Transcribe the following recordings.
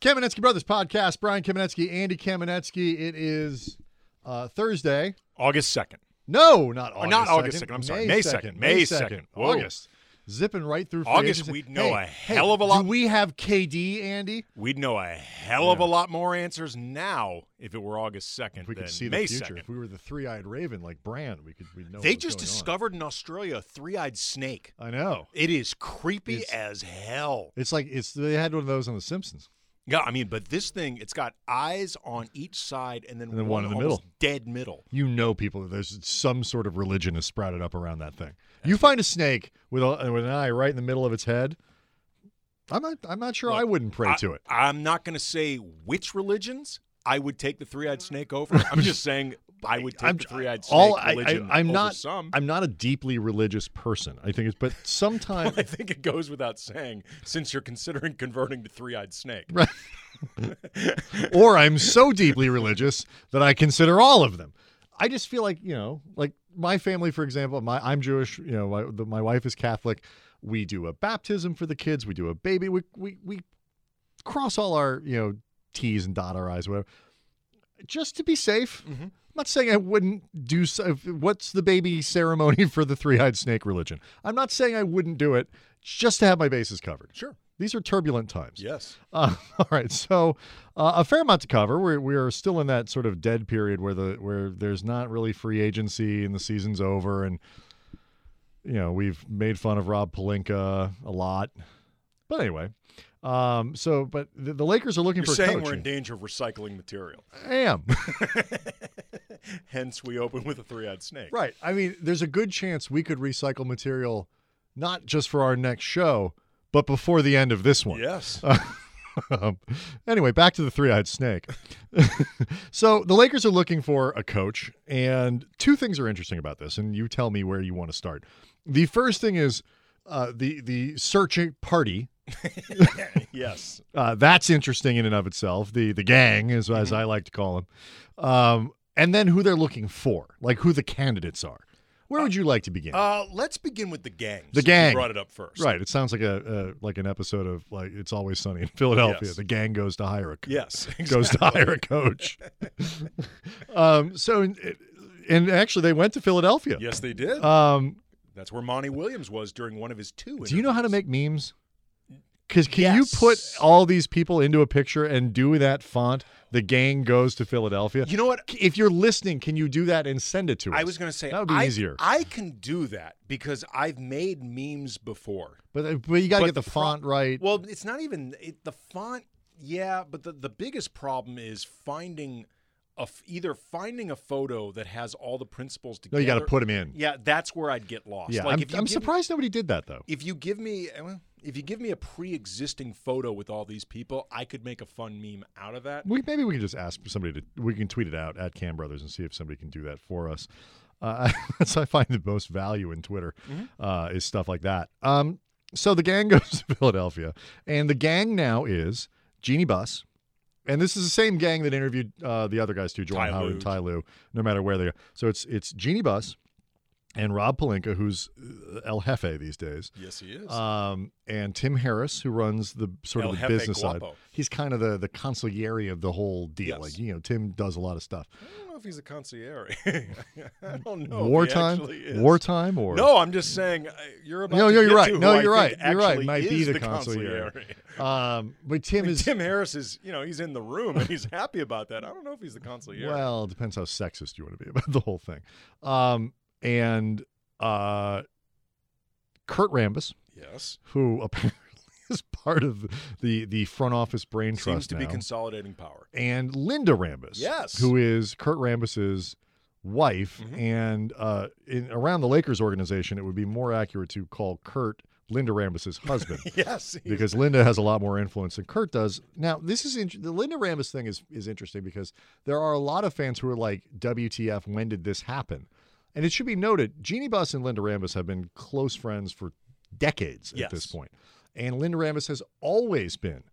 Kamenetsky Brothers podcast. Brian Kamenetsky, Andy Kamenetsky. It is uh, Thursday. August 2nd. No, not August. Or not 2nd. August 2nd. I'm sorry. May 2nd. May 2nd. August. Zipping right through free August, agency. we'd know Hey, a hey, hell of a lot- Do we have KD, Andy? We'd know a hell of a lot more answers now if it were August 2nd we could see May the future. 2nd. If we were the three-eyed raven like Bran, we could we'd know. they just going on. discovered in Australia a three-eyed snake. I know. It is creepy It's- as hell. It's like it's they had one of those on The Simpsons. Yeah, I mean, but this thing, it's got eyes on each side and then, And then one in the middle. dead middle. You know, people. There's some sort of religion has sprouted up around that thing. You find a snake with a, with an eye right in the middle of its head. I'm not. I'm not sure. Look, I wouldn't pray I, to it. I'm not going to say which religions I would take the three-eyed snake over. I'm just saying I would take I'm- the three-eyed snake all I, religion I, I'm over not. some. I'm not a deeply religious person. I think it's. But sometimes. I think it goes without saying since you're considering converting to three-eyed snake. Right. or I'm so deeply religious that I consider all of them. I just feel like you know, like my family, for example, my I'm Jewish. You know, my, the, my wife is Catholic. We do a baptism for the kids. We do a baby. We we we cross all our you know T's and dot our I's, whatever, just to be safe. I'm not saying I wouldn't do. So, what's the baby ceremony for the three-eyed snake religion? I'm not saying I wouldn't do it just to have my bases covered. Sure. These are turbulent times. Yes. Uh, all right, so uh, a fair amount to cover. We're we are still in that sort of dead period where the where there's not really free agency and the season's over, and you know we've made fun of Rob Pelinka a lot. But anyway, um, so but the, the Lakers are looking You're for a saying coach. we're in danger of recycling material. I am Hence, we open with a three-eyed snake. right. I mean, there's a good chance we could recycle material, not just for our next show, but before the end of this one. Yes. Um, anyway, back to the three-eyed snake. so the Lakers are looking for a coach, and two things are interesting about this, and you tell me where you want to start. The first thing is uh, the the searching party. yes. Uh, that's interesting in and of itself. The the gang, as as I like to call them, um, and then who they're looking for, like who the candidates are. Where would you like to begin? Uh, let's begin with the gang. The gang. brought it up first. right. It sounds like a, a like an episode of like It's Always Sunny in Philadelphia. Yes. The gang goes to hire a coach. Yes. goes to hire a coach. um, so, and actually, they went to Philadelphia. Yes, they did. Um, That's where Monty Williams was during one of his two. do you know how to make memes? Because can you put all these people into a picture and do that font? The gang goes to Philadelphia. You know what? If you're listening, can you do that and send it to us? I was going to say that would be I, easier. I can do that because I've made memes before. but uh, but you got to get the font right. Well, it's not even it, the font. Yeah, but the, the biggest problem is finding a f- either finding a photo that has all the principles no, together. you got to put them in. Yeah, that's where I'd get lost. Yeah, like I'm, I'm surprised nobody did that though. If you give me well, if you give me a pre-existing photo with all these people, I could make a fun meme out of that. We, maybe we can just ask somebody to. We can tweet it out at Kam Brothers and see if somebody can do that for us. Uh, that's I find the most value in Twitter uh, is stuff like that. Um, so the gang goes to Philadelphia, and the gang now is Jeanie Buss, and this is the same gang that interviewed uh, the other guys too, Juwan Howard and Ty Lue, no matter where they go. So it's it's Jeanie Buss and Rob Pelinka, who's uh, El Jefe these days. Yes, he is. Um, and Tim Harris, who runs the sort El of the Jefe business side. He's kind of the the consigliere of the whole deal. Yes. Like you know, Tim does a lot of stuff. I don't know if he's a concierge. I don't know. wartime, wartime, or No, I'm just saying uh, you're about. No, no, you're right. No, I you're think right. You're right. Might be the the consigliere. consigliere. Um, but Tim is Tim Harris is, you know, he's in the room and he's happy about that. I don't know if he's the consigliere. well, it depends how sexist you want to be about the whole thing. Um, and uh, Kurt Rambis, yes, who apparently is part of the the front office brain trust. seems trust to be consolidating power. and Linda Rambis, Yes. who is Kurt Rambis's wife, Mhm. and uh, in around the Lakers organization, it would be more accurate to call Kurt Linda Rambis's husband. yes, because Linda has a lot more influence than Kurt does. Now, this is int- the Linda Rambis thing is is interesting because there are a lot of fans who are like, "WTF? When did this happen?" And it should be noted, Jeanie Buss and Linda Rambis have been close friends for decades at this Yes. point, and Linda Rambis has always been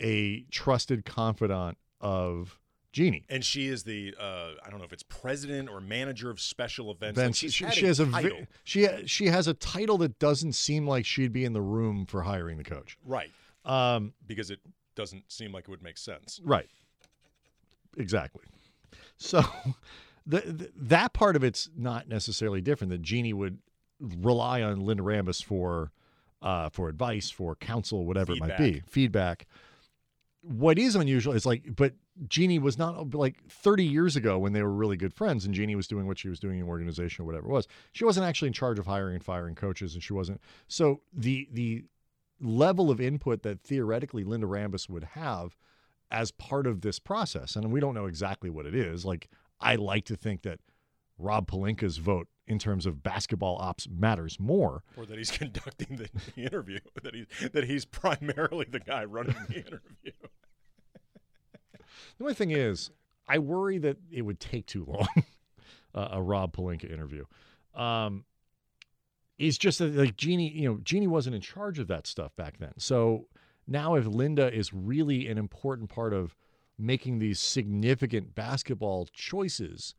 a trusted confidant of Jeanie. and she is the uh, I don't know if it's president or manager of special events. Like she, she has a title. vi- she she has a title that doesn't seem like she'd be in the room for hiring the coach. right Um, because it doesn't seem like it would make sense. Right. Exactly. So the, the, that part of it's not necessarily different. That Jeanie would rely on Linda Rambis for uh, for advice, for counsel, whatever it might be, feedback. What is unusual is like, but Jeanie was not like 30 years ago when they were really good friends, and Jeanie was doing what she was doing in organization or whatever it was. She wasn't actually in charge of hiring and firing coaches, and she wasn't. So the the level of input that theoretically Linda Rambis would have as part of this process, and we don't know exactly what it is. Like I like to think that Rob Pelinka's vote in terms of basketball ops matters more. Or that he's conducting the, the interview, that he that he's primarily the guy running the interview. the only thing is, I worry that it would take too long. uh, a Rob Pelinka interview. Um, is just that, like Jeanie, you know, Jeanie wasn't in charge of that stuff back then. So now, if Linda is really an important part of making these significant basketball choices,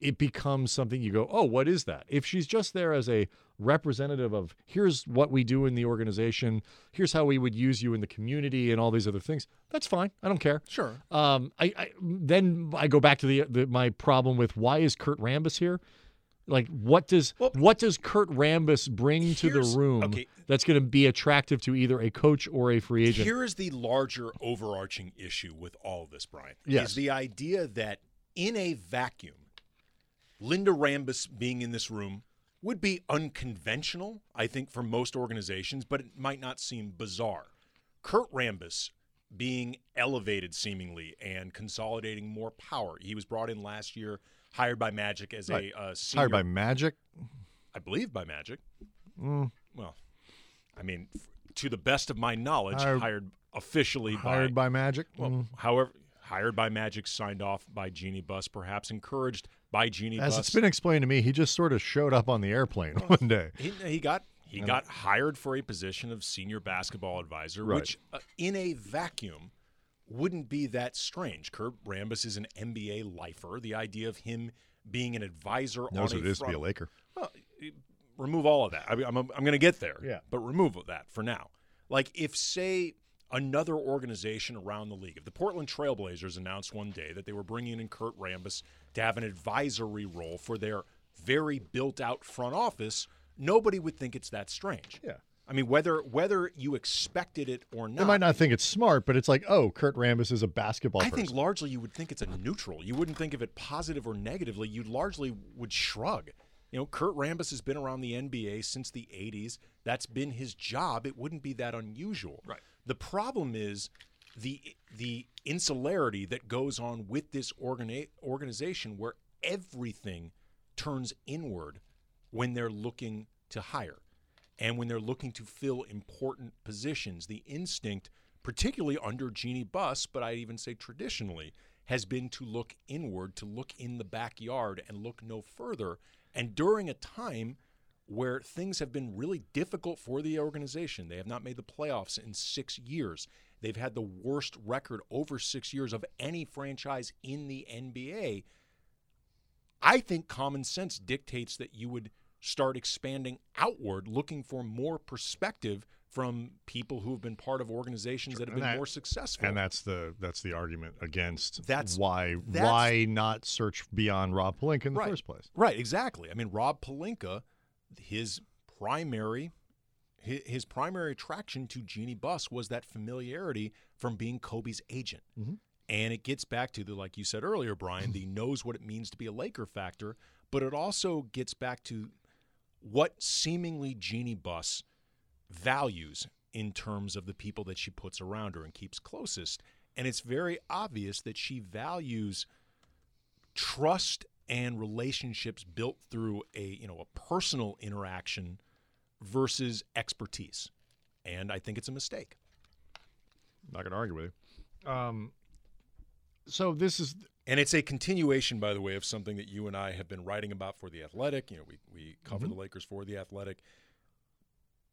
it becomes something you go, oh, what is that? If she's just there as a representative of here's what we do in the organization, here's how we would use you in the community, and all these other things, that's fine. I don't care. Sure. Um, I, I then I go back to the, the my problem with why is Kurt Rambis here? Like, what does well, what does Kurt Rambis bring to the room okay. that's going to be attractive to either a coach or a free agent? Here is the larger overarching issue with all of this, Brian. Yes. Is the idea that in a vacuum, Linda Rambis being in this room would be unconventional, I think, for most organizations, but it might not seem bizarre. Kurt Rambis being elevated seemingly and consolidating more power. He was brought in last year, hired by Magic as right. a uh, senior. Hired by Magic? I believe by Magic. Mm. Well, I mean, to the best of my knowledge, hired, hired officially hired by, by Magic. Well, mm. however, hired by Magic, signed off by Jeanie Buss, perhaps encouraged by Jeanie. As Buss. it's been explained to me, he just sort of showed up on the airplane one day. He, he got he got hired for a position of senior basketball advisor, right. which uh, in a vacuum wouldn't be that strange. Kurt Rambis is an NBA lifer. The idea of him being an advisor knows what it is front, to be a Laker. Well, remove all of that. I, I'm I'm going to get there. Yeah, but remove that for now. Like if say another organization around the league. If the Portland Trailblazers announced one day that they were bringing in Kurt Rambis to have an advisory role for their very built out front office, nobody would think it's that strange. Yeah. I mean, whether whether you expected it or not, they might not think it's smart, but it's like, oh, Kurt Rambis is a basketball. I person. think largely you would think it's a neutral. You wouldn't think of it positive or negatively. You largely would shrug. You know, Kurt Rambis has been around the NBA since the '80s. That's been his job. It wouldn't be that unusual. Right. The problem is the the insularity that goes on with this organi- organization, where everything turns inward when they're looking to hire. And when they're looking to fill important positions, the instinct, particularly under Jeanie Buss, but I'd even say traditionally, has been to look inward, to look in the backyard and look no further. And during a time where things have been really difficult for the organization, they have not made the playoffs in six years. They've had the worst record over six years of any franchise in the NBA. I think common sense dictates that you would start expanding outward, looking for more perspective from people who have been part of organizations that have been that, more successful. And that's the that's the argument against that's why that's, why not search beyond Rob Pelinka in the right, first place. Right, exactly. I mean, Rob Pelinka, his primary his primary attraction to Jeanie Buss was that familiarity from being Kobe's agent. Mm-hmm. And it gets back to the like you said earlier, Brian, the knows what it means to be a Laker factor, but it also gets back to what seemingly Jeanie Buss values in terms of the people that she puts around her and keeps closest. And it's very obvious that she values trust and relationships built through a you know a personal interaction versus expertise. And I think it's a mistake. I'm not going to argue with you. Um, so this is and it's a continuation, by the way, of something that you and I have been writing about for the Athletic. You know, we we cover mm-hmm. the Lakers for the Athletic,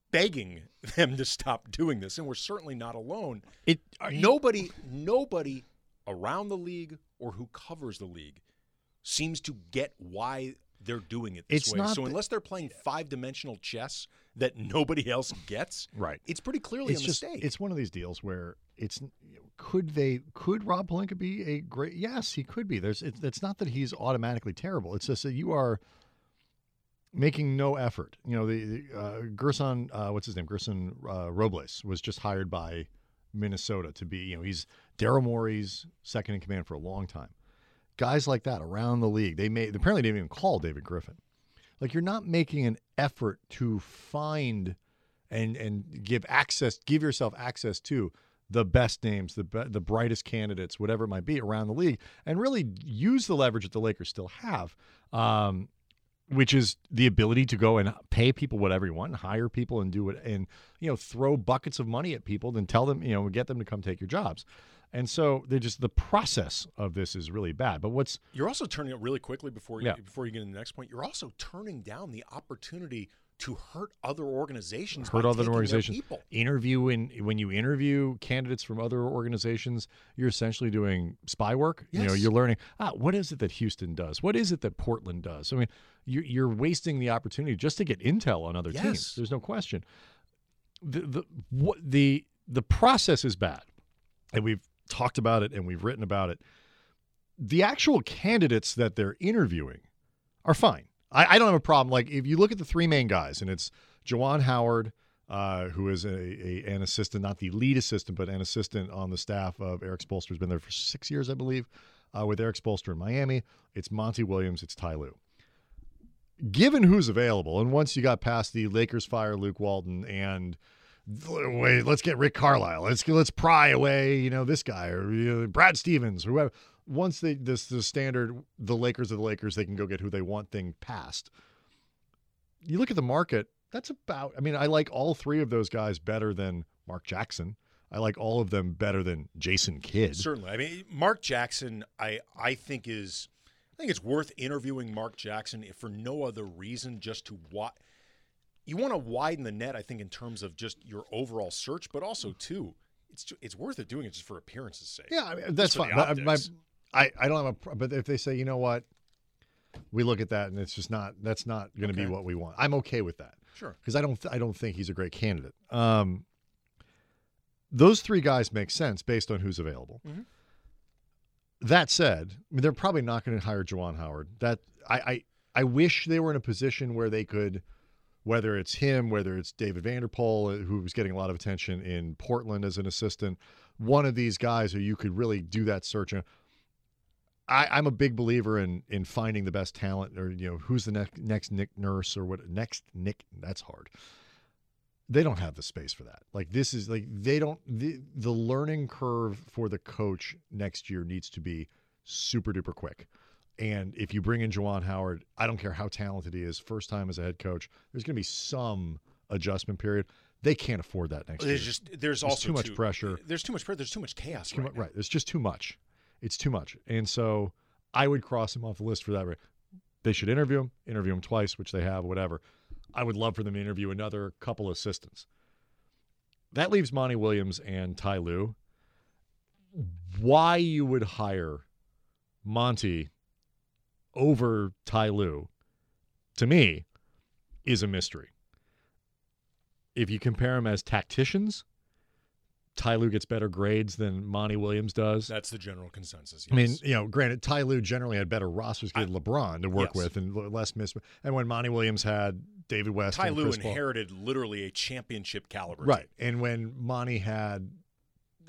begging them to stop doing this, and we're certainly not alone. It nobody nobody around the league or who covers the league seems to get why they're doing it this it's way. So unless they're playing five dimensional chess that nobody else gets, right? It's pretty clearly it's a just, mistake. It's one of these deals where it's could they could Rob Pelinka be a great? Yes, he could be. There's it's, it's not that he's automatically terrible. It's just that you are making no effort. You know, the, the uh, Gersson, uh, what's his name? Gersson uh, Robles was just hired by Minnesota to be. You know, he's Daryl Morey's second in command for a long time. Guys like that around the league, they made apparently they didn't even call David Griffin. Like you're not making an effort to find and and give access, give yourself access to the best names, the be- the brightest candidates, whatever it might be around the league, and really use the leverage that the Lakers still have, um, which is the ability to go and pay people whatever you want, and hire people and do it, and you know throw buckets of money at people, then tell them you know get them to come take your jobs. And so they just the process of this is really bad. But what's You're also turning it really quickly before you, Yeah. before you get to the next point. You're also turning down the opportunity to hurt other organizations. hurt other organizations. people. Interview in when you interview candidates from other organizations, you're essentially doing spy work. You know, you're learning ah, what is it that Houston does? What is it that Portland does? I mean, you're, you're wasting the opportunity just to get intel on other teams. There's no question. The the what the the process is bad, and we've talked about it and we've written about it. The actual candidates that they're interviewing are fine. I, I don't have a problem. Like if you look at the three main guys, and it's Juwan Howard, uh, who is a, a an assistant, not the lead assistant, but an assistant on the staff of Erik Spoelstra. Has been there for six years, I believe, uh, with Erik Spoelstra in Miami. It's Monty Williams. It's Ty Lue. Given who's available, and once you got past the Lakers fire Luke Walton and wait, let's get Rick Carlisle. Let's let's pry away, you know, this guy or you know, Brad Stevens whoever. Once they this the standard, the Lakers are the Lakers. They can go get who they want thing passed. You look at the market. That's about. I mean, I like all three of those guys better than Mark Jackson. I like all of them better than Jason Kidd. Certainly. I mean, Mark Jackson, I I think is, I think it's worth interviewing Mark Jackson if for no other reason, just to what you want to widen the net. I think in terms of just your overall search, but also too, it's it's worth it doing it just for appearances' sake. Yeah, I mean, that's fine. the my, optics. I, I don't have a. But if they say, you know what, we look at that and it's just not. That's not going to be what we want. I'm okay with that. Sure. because I don't th- I don't think he's a great candidate. Um, those three guys make sense based on who's available. Mhm. That said, I mean, they're probably not going to hire Juwan Howard. That I, I I wish they were in a position where they could, whether it's him, whether it's David Vanterpool, uh, who was getting a lot of attention in Portland as an assistant, one of these guys who you could really do that search. on. I, I'm a big believer in in finding the best talent, or you know, who's the next next Nick Nurse or what next Nick. That's hard. They don't have the space for that. Like this is like they don't. The the learning curve for the coach next year needs to be super duper quick. And if you bring in Juwan Howard, I don't care how talented he is, first time as a head coach, there's going to be some adjustment period. They can't afford that next There's year. just there's, also too much pressure. There's too much pressure. There's too much chaos. Too right, right. It's just too much. It's too much. And so I would cross him off the list for that. They should interview him, interview him twice, which they have, whatever. I would love for them to interview another couple assistants. That leaves Monty Williams and Ty Lue. Why you would hire Monty over Ty Lue, to me, is a mystery. If you compare them as tacticians, Ty Lue gets better grades than Monty Williams does. That's the general consensus. I mean, you know, granted, Ty Lue generally had better rosters I- with LeBron to work Yes. with and less miss. And when Monty Williams had David West, Ty and Lue Chris Paul- inherited literally a championship caliber. team. right? And when Monty had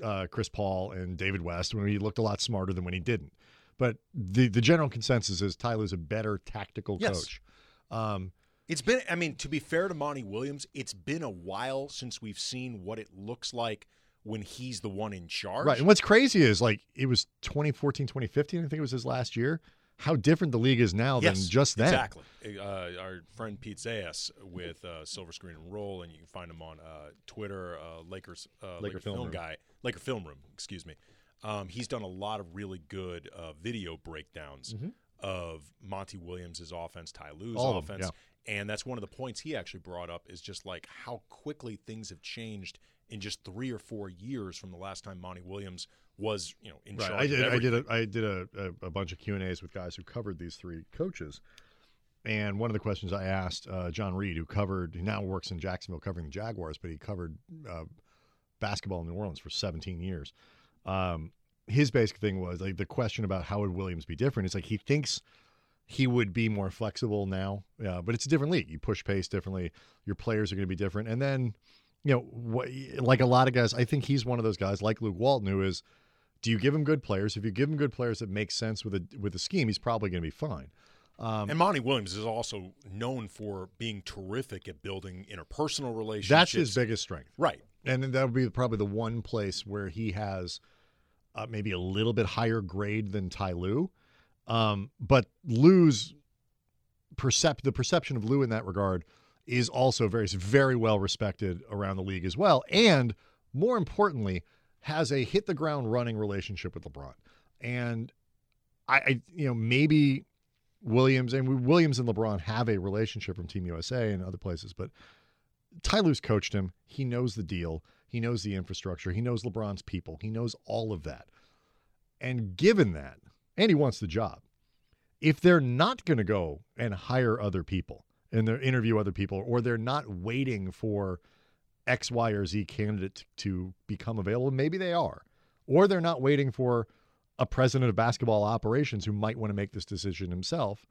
uh, Chris Paul and David West, when he looked a lot smarter than when he didn't. But the the general consensus is Ty Lue's a better tactical Yes. coach. Um, It's been, I mean, to be fair to Monty Williams, it's been a while since we've seen what it looks like when he's the one in charge. Right. And what's crazy is like it was 2014, 2015, I think it was his last year. How different the league is now yes, than just then. Exactly. Uh, our friend Pete Zayas with uh, Silver Screen and Roll, and you can find him on uh, Twitter, uh, Lakers uh, Laker, Film Film, Room. guy, Laker Film Room, excuse me. Um, he's done a lot of really good uh, video breakdowns Mhm. of Monty Williams' offense, Ty Lue's All of them, offense. And that's one of the points he actually brought up is just like how quickly things have changed in just three or four years from the last time Monty Williams was, you know, in Right. charge. I did. I did. A, I did a, a, a bunch of Q and A's with guys who covered these three coaches, and one of the questions I asked uh, John Reid, who covered, he now works in Jacksonville covering the Jaguars, but he covered uh, basketball in New Orleans for 17 years. Um, his basic thing was like the question about how would Williams be different. It's like he thinks he would be more flexible now, yeah, but it's a different league. You push pace differently. Your players are going to be different, and then you know, what, like a lot of guys, I think he's one of those guys like Luke Walton who is. Do you give him good players? If you give him good players that make sense with a with a scheme, he's probably going to be fine. Um, and Monty Williams is also known for being terrific at building interpersonal relationships. That's his biggest strength, right? And that would be probably the one place where he has uh, maybe a little bit higher grade than Ty Lue. Um, but Lue's percept the perception of Lue in that regard is also very very well respected around the league as well, and more importantly, has a hit the ground running relationship with LeBron. And I, I you know, maybe Williams and Williams and LeBron have a relationship from Team USA and other places, but Ty Lue's coached him. He knows the deal. He knows the infrastructure. He knows LeBron's people. He knows all of that. And given that, and he wants the job, if they're not going to go and hire other people and they interview other people, or they're not waiting for X, Y, or Z candidate to become available, maybe they are, or they're not waiting for a president of basketball operations who might want to make this decision himself.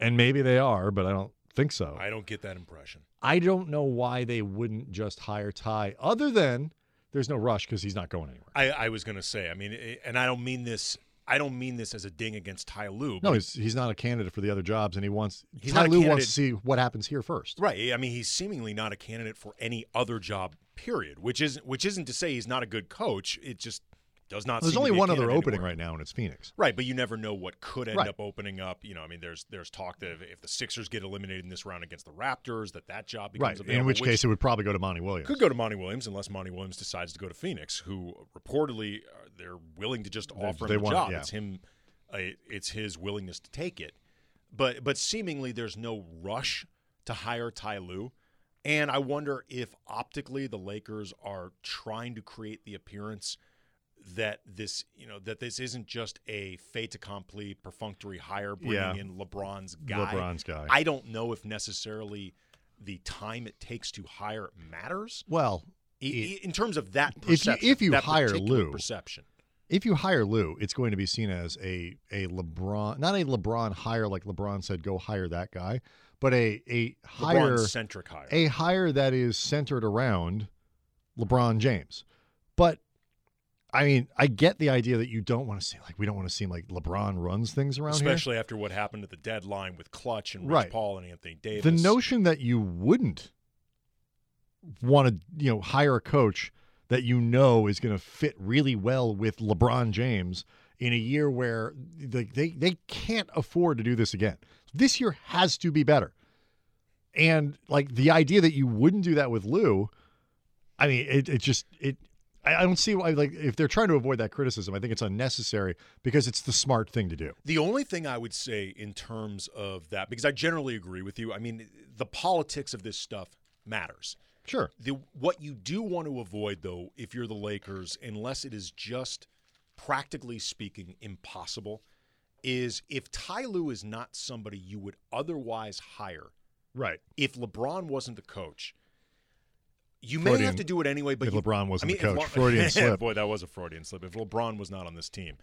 And maybe they are, but I don't think so. I don't get that impression. I don't know why they wouldn't just hire Ty, other than there's no rush because he's not going anywhere. I, I was going to say, I mean, eh, and I don't mean this. I don't mean this as a ding against Ty Lue. No, he's he's not a candidate for the other jobs, and he wants he's Ty Lue wants to see what happens here first. Right. I mean, he's seemingly not a candidate for any other job. Period. Which isn't which isn't to say he's not a good coach. It just does not. There's only one other opening right now, and it's Phoenix. Right, but you never know what could end right. up opening up. You know, I mean, there's there's talk that if, if, the Sixers get eliminated in this round against the Raptors, that that job becomes right. available. In which, which case, it would probably go to Monty Williams. Could go to Monty Williams unless Monty Williams decides to go to Phoenix, who reportedly uh, they're willing to just offer him the job. Yeah. It's him. Uh, it's his willingness to take it, but but seemingly there's no rush to hire Ty Lue. And I wonder if optically the Lakers are trying to create the appearance that this you know that this isn't just a fait accompli perfunctory hire bringing yeah. in LeBron's guy. LeBron's guy. I don't know if necessarily the time it takes to hire matters. Well, it, in terms of that perception, if you, if you hire Lue, perception. If you hire Lue, it's going to be seen as a a LeBron, not a LeBron hire like LeBron said, go hire that guy, but a a hire centric hire, a hire that is centered around LeBron James. But I mean, I get the idea that you don't want to see like we don't want to seem like LeBron runs things around especially here. after what happened at the deadline with Klutch and Rich right. Paul and Anthony Davis. The notion that you wouldn't want to, you know, hire a coach that you know is going to fit really well with LeBron James in a year where they, they they can't afford to do this again. This year has to be better. And like the idea that you wouldn't do that with Lue, I mean, it, it just it I, don't see why, like, if they're trying to avoid that criticism, I think it's unnecessary because it's the smart thing to do. The only thing I would say in terms of that, because I generally agree with you, I mean, the politics of this stuff matters. Sure. The, what you do want to avoid, though, if you're the Lakers, unless it is just practically speaking impossible, is if Ty Lue is not somebody you would otherwise hire. Right. If LeBron wasn't the coach, you Freudian, may have to do it anyway, but if you, LeBron wasn't I mean, the coach, Le- Freudian slip. Boy, that was a Freudian slip. If LeBron was not on this team,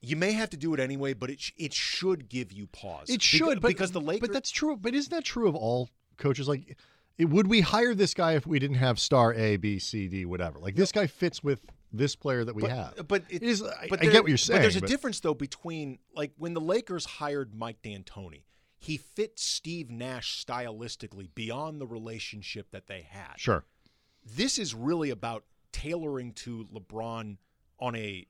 you may have to do it anyway, but it sh- it should give you pause. It should, because, but, because the Lakers. But that's true. But isn't that true of all coaches? Like, it, would we hire this guy if we didn't have star A, B, C, D, whatever? Like this guy fits with this player that we but, have. But it, it is. I, but I there, get what you're saying. But there's a difference though between like when the Lakers hired Mike D'Antoni he fit Steve Nash stylistically beyond the relationship that they had. Sure. This is really about tailoring to LeBron on a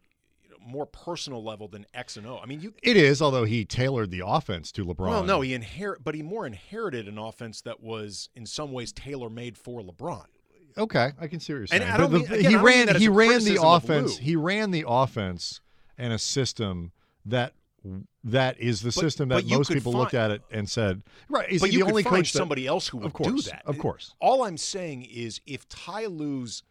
more personal level than X and O. I mean, you. It is, although he tailored the offense to LeBron. Well, no, he inherit, but he more inherited an offense that was in some ways tailor made for LeBron. Okay, I can see what you're saying. And I don't the, mean, again, he ran. he ran the offense. Lue. He ran the offense and a system that that is the but, system that most people find, looked at it and said, right, is but he you the only could find coach somebody else who would course, do that. Of course. All I'm saying is if Ty Lue's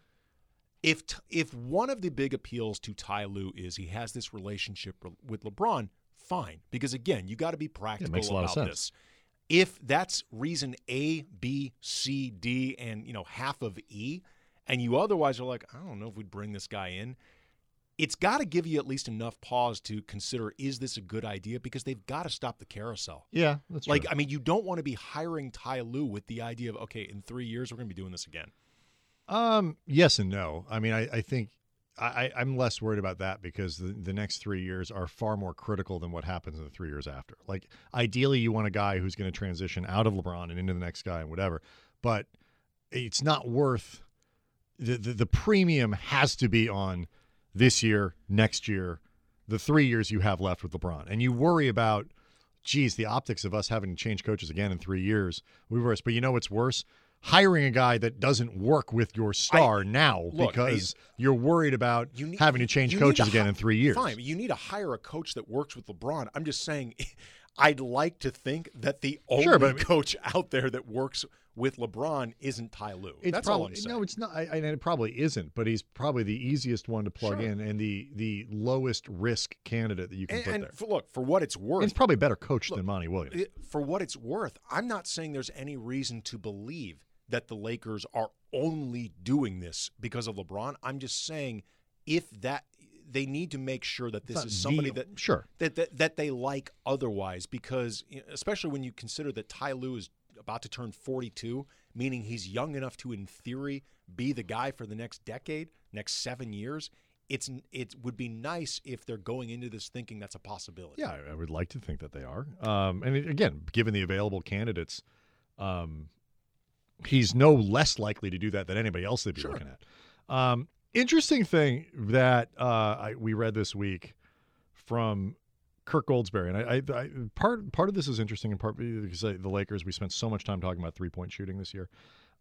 if if one of the big appeals to Ty Lue is he has this relationship with LeBron, fine. Because again, you got to be practical yeah, about this. If that's reason A, B, C, D, and you know half of E, and you otherwise are like, I don't know if we'd bring this guy in. It's got to give you at least enough pause to consider is this a good idea because they've got to stop the carousel. Yeah, that's Like, true. I mean, you don't want to be hiring Ty Lue with the idea of, okay, in three years, we're going to be doing this again. Um, yes and no. I mean, I, I think I, I'm less worried about that because the, the next three years are far more critical than what happens in the three years after. Like, ideally, you want a guy who's going to transition out of LeBron and into the next guy and whatever, but it's not worth the, the, the premium has to be on this year, next year, the three years you have left with LeBron. And you worry about, geez, the optics of us having to change coaches again in three years. We worse. But you know what's worse? Hiring a guy that doesn't work with your star now look, because you're worried about You need- having to change coaches to again hi- in three years. Fine, you need to hire a coach that works with LeBron. I'm just saying, I'd like to think that the only Sure, but- coach out there that works with LeBron isn't Ty Lue. It's That's probably all I'm saying. no, it's not. I, and it probably isn't. But he's probably the easiest one to plug Sure. in and the the lowest risk candidate that you can and put and there. for, look, for what it's worth, And he's probably better coach Look, than Monty Williams. it- for what it's worth, I'm not saying there's any reason to believe that the Lakers are only doing this because of LeBron. I'm just saying if that they need to make sure that this is somebody that sure. that, that that they like otherwise because especially when you consider that Ty Lue is about to turn 42 meaning he's young enough to in theory be the guy for the next decade next 7 years it's it would be nice if they're going into this thinking that's a possibility Yeah, I- I would like to think that they are. Um, and it- again, given the available candidates, um, he's no less likely to do that than anybody else they'd be Sure. looking at. Um, interesting thing that uh, I, we read this week from Kirk Goldsberry, and I, I, I part part of this is interesting in part because the Lakers we spent so much time talking about three point shooting this year,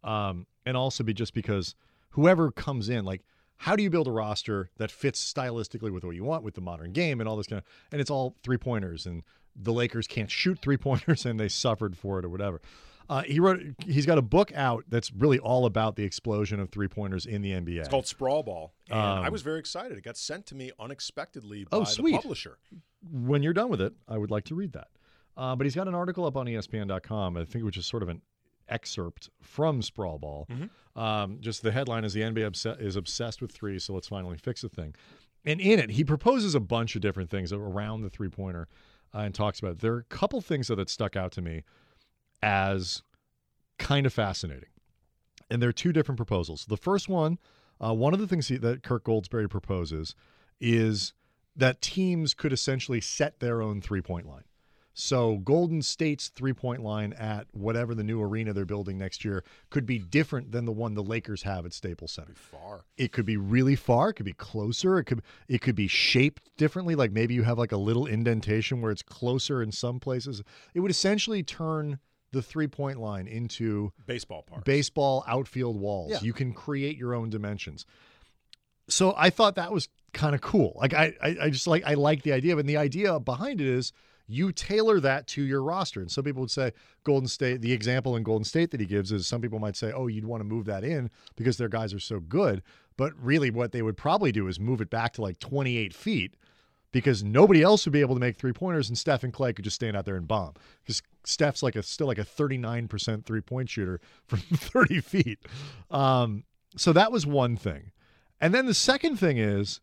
um, and also be just because whoever comes in, like how do you build a roster that fits stylistically with what you want with the modern game and all this kind of, and it's all three pointers, and the Lakers can't shoot three pointers, and they suffered for it or whatever. Uh, he wrote. He's got a book out that's really all about the explosion of three pointers in the NBA. it's called Sprawl Ball and I Um, was very excited it got sent to me unexpectedly by Oh, the sweet. publisher when you're done with it, I would like to read that. Uh, but he's got an article up on ESPN.com, I think, which is sort of an excerpt from Sprawl Ball. Um, just the headline is the NBA obs- is obsessed with three, so let's finally fix the thing. And in it, he proposes a bunch of different things around the three pointer uh, and talks about it. There are a couple things that, that stuck out to me as kind of fascinating. And there are two different proposals. The first one, uh, one of the things he, that Kirk Goldsberry proposes is that teams could essentially set their own three point line. So Golden State's three point line at whatever the new arena they're building next year could be different than the one the Lakers have at Staples Center. far It could be really far. It could be closer. It could it could be shaped differently. Like maybe you have like a little indentation where it's closer in some places. It would essentially turn the three point line into baseball park baseball outfield walls. Yeah. You can create your own dimensions. So I thought that was kind of cool. Like I, I, I just like I like the idea, and the idea behind it is you tailor that to your roster. And some people would say Golden State. The example in Golden State that he gives is some people might say, oh, you'd want to move that in because their guys are so good. But really, what they would probably do is move it back to like 28 feet because nobody else would be able to make three pointers, and Steph and Klay could just stand out there and bomb. Because Steph's like a still like a 39% three point shooter from 30 feet. Um, so that was one thing. And then the second thing is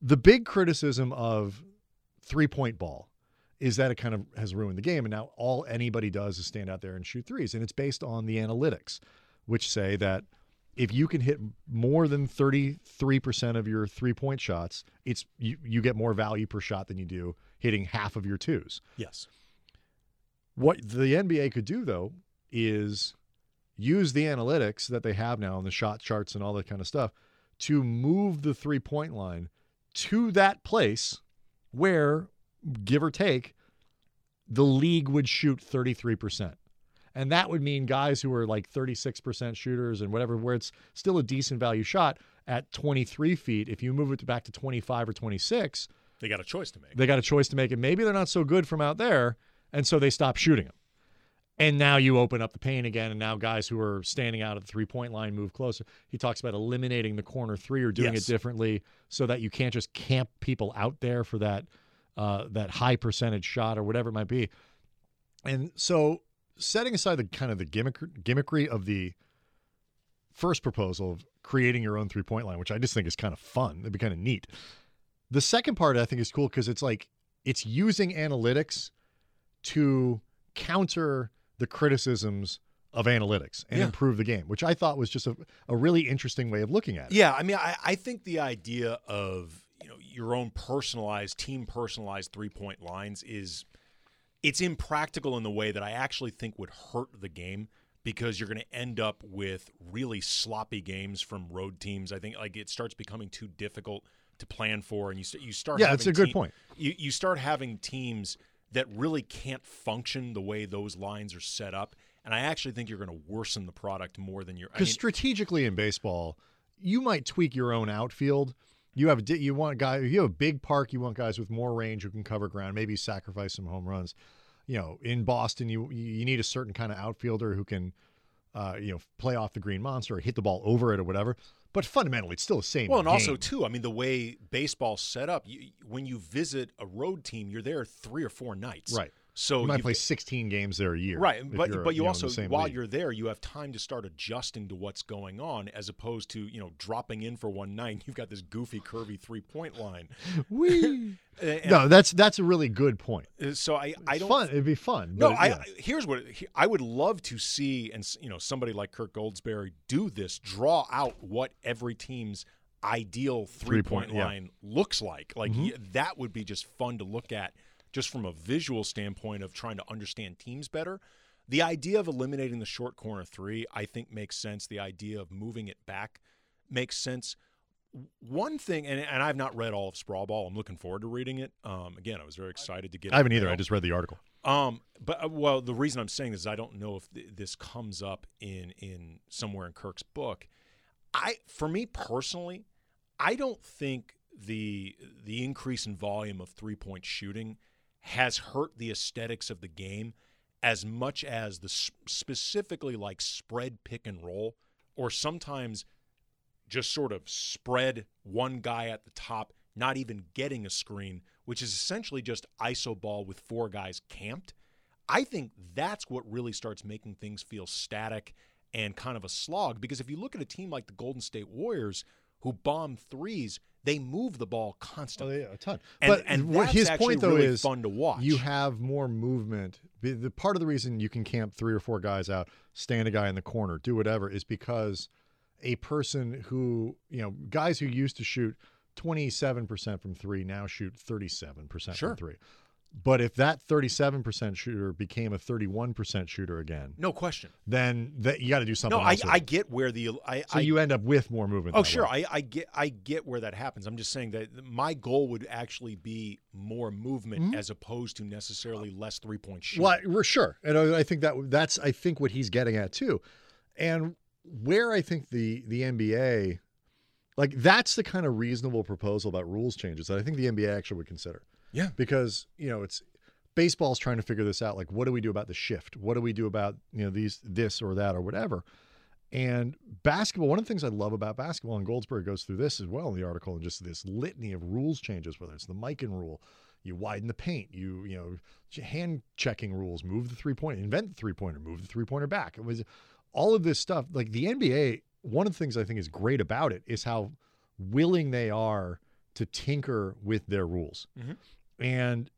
the big criticism of three point ball is that it kind of has ruined the game. And now all anybody does is stand out there and shoot threes. And it's based on the analytics, which say that if you can hit more than 33% of your three point shots, it's you, you get more value per shot than you do hitting half of your twos. yes What the NBA could do though is use the analytics that they have now and the shot charts and all that kind of stuff to move the three point line to that place where, give or take, the league would shoot 33%. And that would mean guys who are like 36% shooters and whatever, where it's still a decent value shot at 23 feet. If you move it back to 25 or 26, they got a choice to make they got a choice to make. And maybe they're not so good from out there. And so they stop shooting them. And now you open up the paint again. And now guys who are standing out at the three point line move closer. He talks about eliminating the corner three or doing Yes. it differently so that you can't just camp people out there for that uh, that high percentage shot or whatever it might be. And so setting aside the kind of the gimmick, gimmickry of the first proposal of creating your own three point line, which I just think is kind of fun. It'd be kind of neat. The second part I think is cool because it's like it's using analytics to counter the criticisms of analytics and Yeah. improve the game, which I thought was just a, a really interesting way of looking at it. Yeah, I mean, I, I think the idea of you know your own personalized, team personalized three point lines is it's impractical in the way that I actually think would hurt the game because you're going to end up with really sloppy games from road teams. I think like it starts becoming too difficult to plan for, and you st- you start. Yeah, that's a good point. You you start having teams that really can't function the way those lines are set up, and I actually think you're going to worsen the product more than you're. I Because mean, strategically in baseball, you might tweak your own outfield. You have you want guy you have a big park. You want guys with more range who can cover ground. Maybe sacrifice some home runs. You know, in Boston, you you need a certain kind of outfielder who can, uh, you know, play off the green monster or hit the ball over it or whatever. But fundamentally, it's still the same. Well, and also too, I mean, the way baseball's set up, you, when you visit a road team, you're there three or four nights. Right. So you might play 16 games there a year. right, but but you, also the while league. you're there, you have time to start adjusting to what's going on, as opposed to you know dropping in for one night. and You've got this goofy, curvy three point line. And- no, that's that's a really good point. so I I don't fun. it'd be fun. No, I yeah. here's what I would love to see, and you know, somebody like Kirk Goldsberry do this, draw out what every team's ideal three Three-point, point yeah. line looks like. Like Mhm. y- that would be just fun to look at, just from a visual standpoint of trying to understand teams better. The idea of eliminating the short corner three, I think, makes sense. The idea of moving it back makes sense. One thing, and, and I've not read all of Sprawl Ball. I'm looking forward to reading it. Um, again, I was very excited to get. I haven't it either. now. I just read the article. Um, but uh, well, the reason I'm saying this is I don't know if th- this comes up in in somewhere in Kirk's book. I, for me personally, I don't think the the increase in volume of three point shooting has hurt the aesthetics of the game as much as the specifically like spread pick and roll or sometimes just sort of spread one guy at the top, not even getting a screen, which is essentially just iso ball with four guys camped. I think that's what really starts making things feel static and kind of a slog. Because if you look at a team like the Golden State Warriors, who bomb threes, they move the ball Oh, constantly. yeah, a ton. And, but and what his point though really is fun to watch. you have more movement. The, the part of the reason you can camp three or four guys out, stand a guy in the corner, do whatever, is because a person who you know, guys who used to shoot twenty seven percent from three now shoot thirty seven percent from three. But if that thirty seven percent shooter became a thirty one percent shooter again, no question. then that you got to do something. No, I, I get where the I, so I you end up with more movement. Oh, sure. I, I get I get where that happens. I'm just saying that my goal would actually be more movement Mhm. as opposed to necessarily less three point shooting. Well, we're sure, and I I think that that's I think what he's getting at too, and where I think the the NBA, like that's the kind of reasonable proposal about rules changes that I think the NBA actually would consider. Yeah. because you know it's baseball's trying to figure this out. Like, what do we do about the shift? What do we do about you know these this or that or whatever? And basketball, one of the things I love about basketball, and Goldsberry goes through this as well in the article, and just this litany of rules changes, whether it's the Mikan rule, you widen the paint, you you know hand checking rules, move the three point, invent the three pointer, move the three pointer back. It was all of this stuff. Like the NBA, one of the things I think is great about it is how willing they are to tinker with their rules, Mhm. And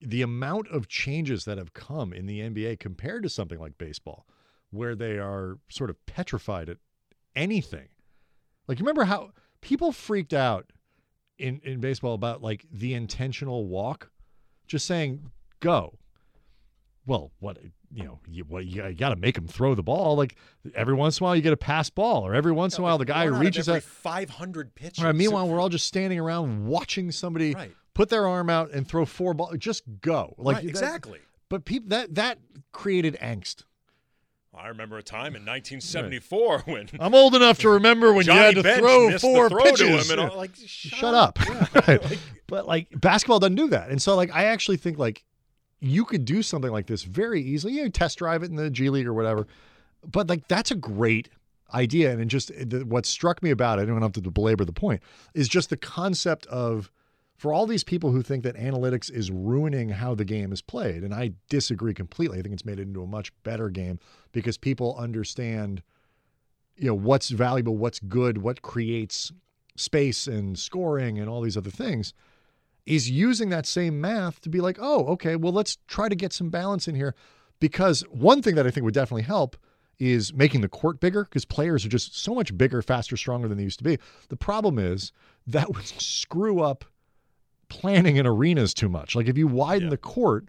the amount of changes that have come in the NBA compared to something like baseball, where they are sort of petrified at anything. Like, you remember how people freaked out in, in baseball about like the intentional walk, just saying go. Well, what you know, you, what, you, got to make them throw the ball. Like every once in a while, you get a pass ball, or every once in a while, the guy reaches out. 500 pitches. Right, meanwhile, we're all just standing around watching somebody right. Put their arm out and throw four balls. Just go. Like right, that- exactly. But people that that created angst. I remember a time in 1974 when I'm old enough to remember when Johnny you had to Bench throw four the throw pitches. to him, and all, like shut, Shut up. Right. Like, But like basketball doesn't do that. And so like I actually think like you could do something like this very easily. You know, test drive it in the G League or whatever. But like that's a great idea. And it just the, what struck me about it, and I don't have to belabor the point, is just the concept of for all these people who think that analytics is ruining how the game is played, and I disagree completely. I think it's made it into a much better game because people understand you know what's valuable, what's good, what creates space and scoring and all these other things is using that same math to be like, oh, okay, well, let's try to get some balance in here. Because one thing that I think would definitely help is making the court bigger because players are just so much bigger, faster, stronger than they used to be. The problem is that would screw up planning in arenas too much. Like if you widen Yeah. the court,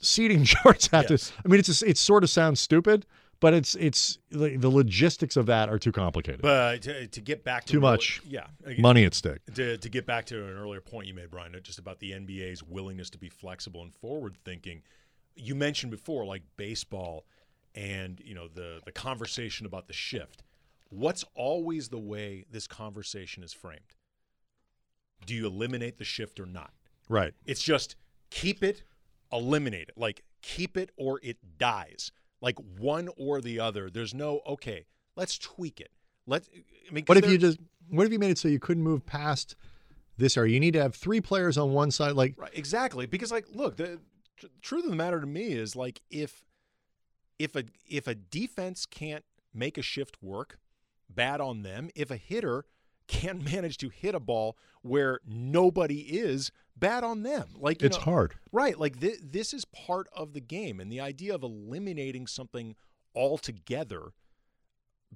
seating charts have Yes. to. I mean, it's just, it sort of sounds stupid, but it's it's the, the logistics of that are too complicated. But uh, to, to get back to Too early- much. yeah, again, Money at stake. to, to get back to an earlier point you made, Brian, uh, just about the NBA's willingness to be flexible and forward thinking. You mentioned before, like baseball, and you know the the conversation about the shift. What's always the way this conversation is framed? Do you eliminate the shift or not? Right. It's just keep it, eliminate it. Like keep it or it dies. Like one or the other. There's no okay. Let's tweak it. Let. I mean, What if you just what if you made it so you couldn't move past this area? You need to have three players on one side. Like Right, exactly. Because like, look, the tr- truth of the matter to me is like if if a if a defense can't make a shift work, bad on them. If a hitter can't manage to hit a ball where nobody is, bad on them. Like you it's know, hard. Right. Like th- this is part of the game. And the idea of eliminating something altogether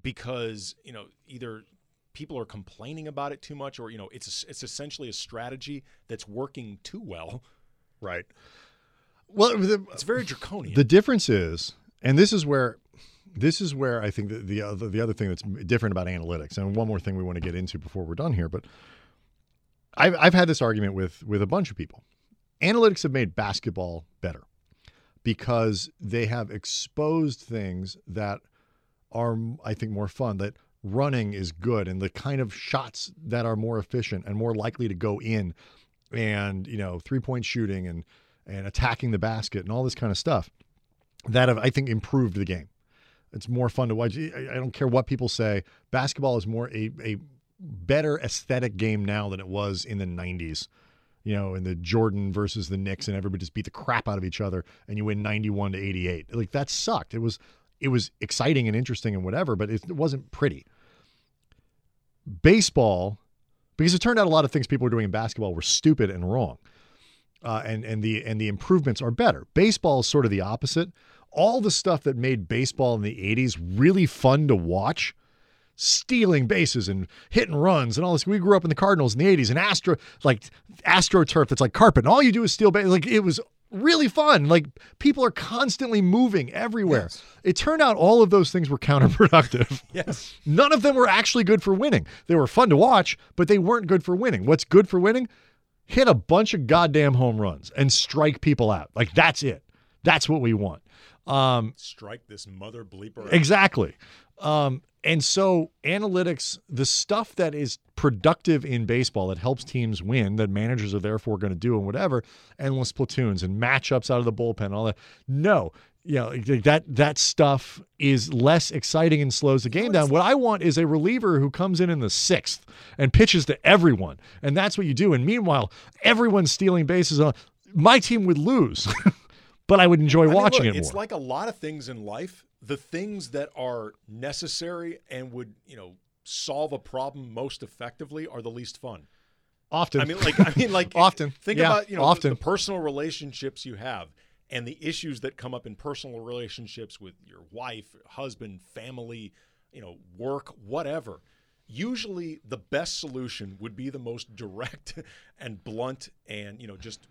because, you know, either people are complaining about it too much or, you know, it's, it's essentially a strategy that's working too well. Right. Well, the, It's very draconian. the difference is, and this is where this is where I think the the other, the other thing that's different about analytics, and one more thing we want to get into before we're done here, but I've I've had this argument with with a bunch of people. Analytics have made basketball better because they have exposed things that are I think more fun that running is good and the kind of shots that are more efficient and more likely to go in and you know three point shooting and and attacking the basket and all this kind of stuff that have I think improved the game. It's more fun to watch. I don't care what people say. Basketball is more a, a better aesthetic game now than it was in the 90s. You know, in the Jordan versus the Knicks, and everybody just beat the crap out of each other, and you win 91 to 88. Like that sucked. It was it was exciting and interesting and whatever, but it, it wasn't pretty. Baseball, because it turned out a lot of things people were doing in basketball were stupid and wrong uh, and and the and the improvements are better. Baseball is sort of the opposite. All the stuff that made baseball in the '80s really fun to watch, stealing bases and hitting runs and all this. We grew up in the Cardinals in the '80s and Astro like AstroTurf that's like carpet, and all you do is steal base. Like it was really fun. Like people are constantly moving everywhere. Yes. It turned out all of those things were counterproductive. yes. None of them were actually good for winning. They were fun to watch, but they weren't good for winning. What's good for winning? Hit a bunch of goddamn home runs and strike people out. Like that's it. That's what we want. Um, Strike this mother bleeper. out. exactly. Um, and so analytics, the stuff that is productive in baseball that helps teams win, that managers are therefore going to do and whatever, endless platoons and matchups out of the bullpen, and all that. No, you know that that stuff is less exciting and slows the game down. What I want is a reliever who comes in in the sixth and pitches to everyone, and that's what you do. And meanwhile, everyone's stealing bases. On my team would lose, but I would enjoy I mean, watching look, it It's like a lot of things in life. The things that are necessary and would, you know, solve a problem most effectively are the least fun. often, I mean, like, I mean, like, Often. Think Yeah, about you know the- often. the personal relationships you have and the issues that come up in personal relationships with your wife, husband, family, you know, work, whatever. Usually, the best solution would be the most direct and blunt, and you know, just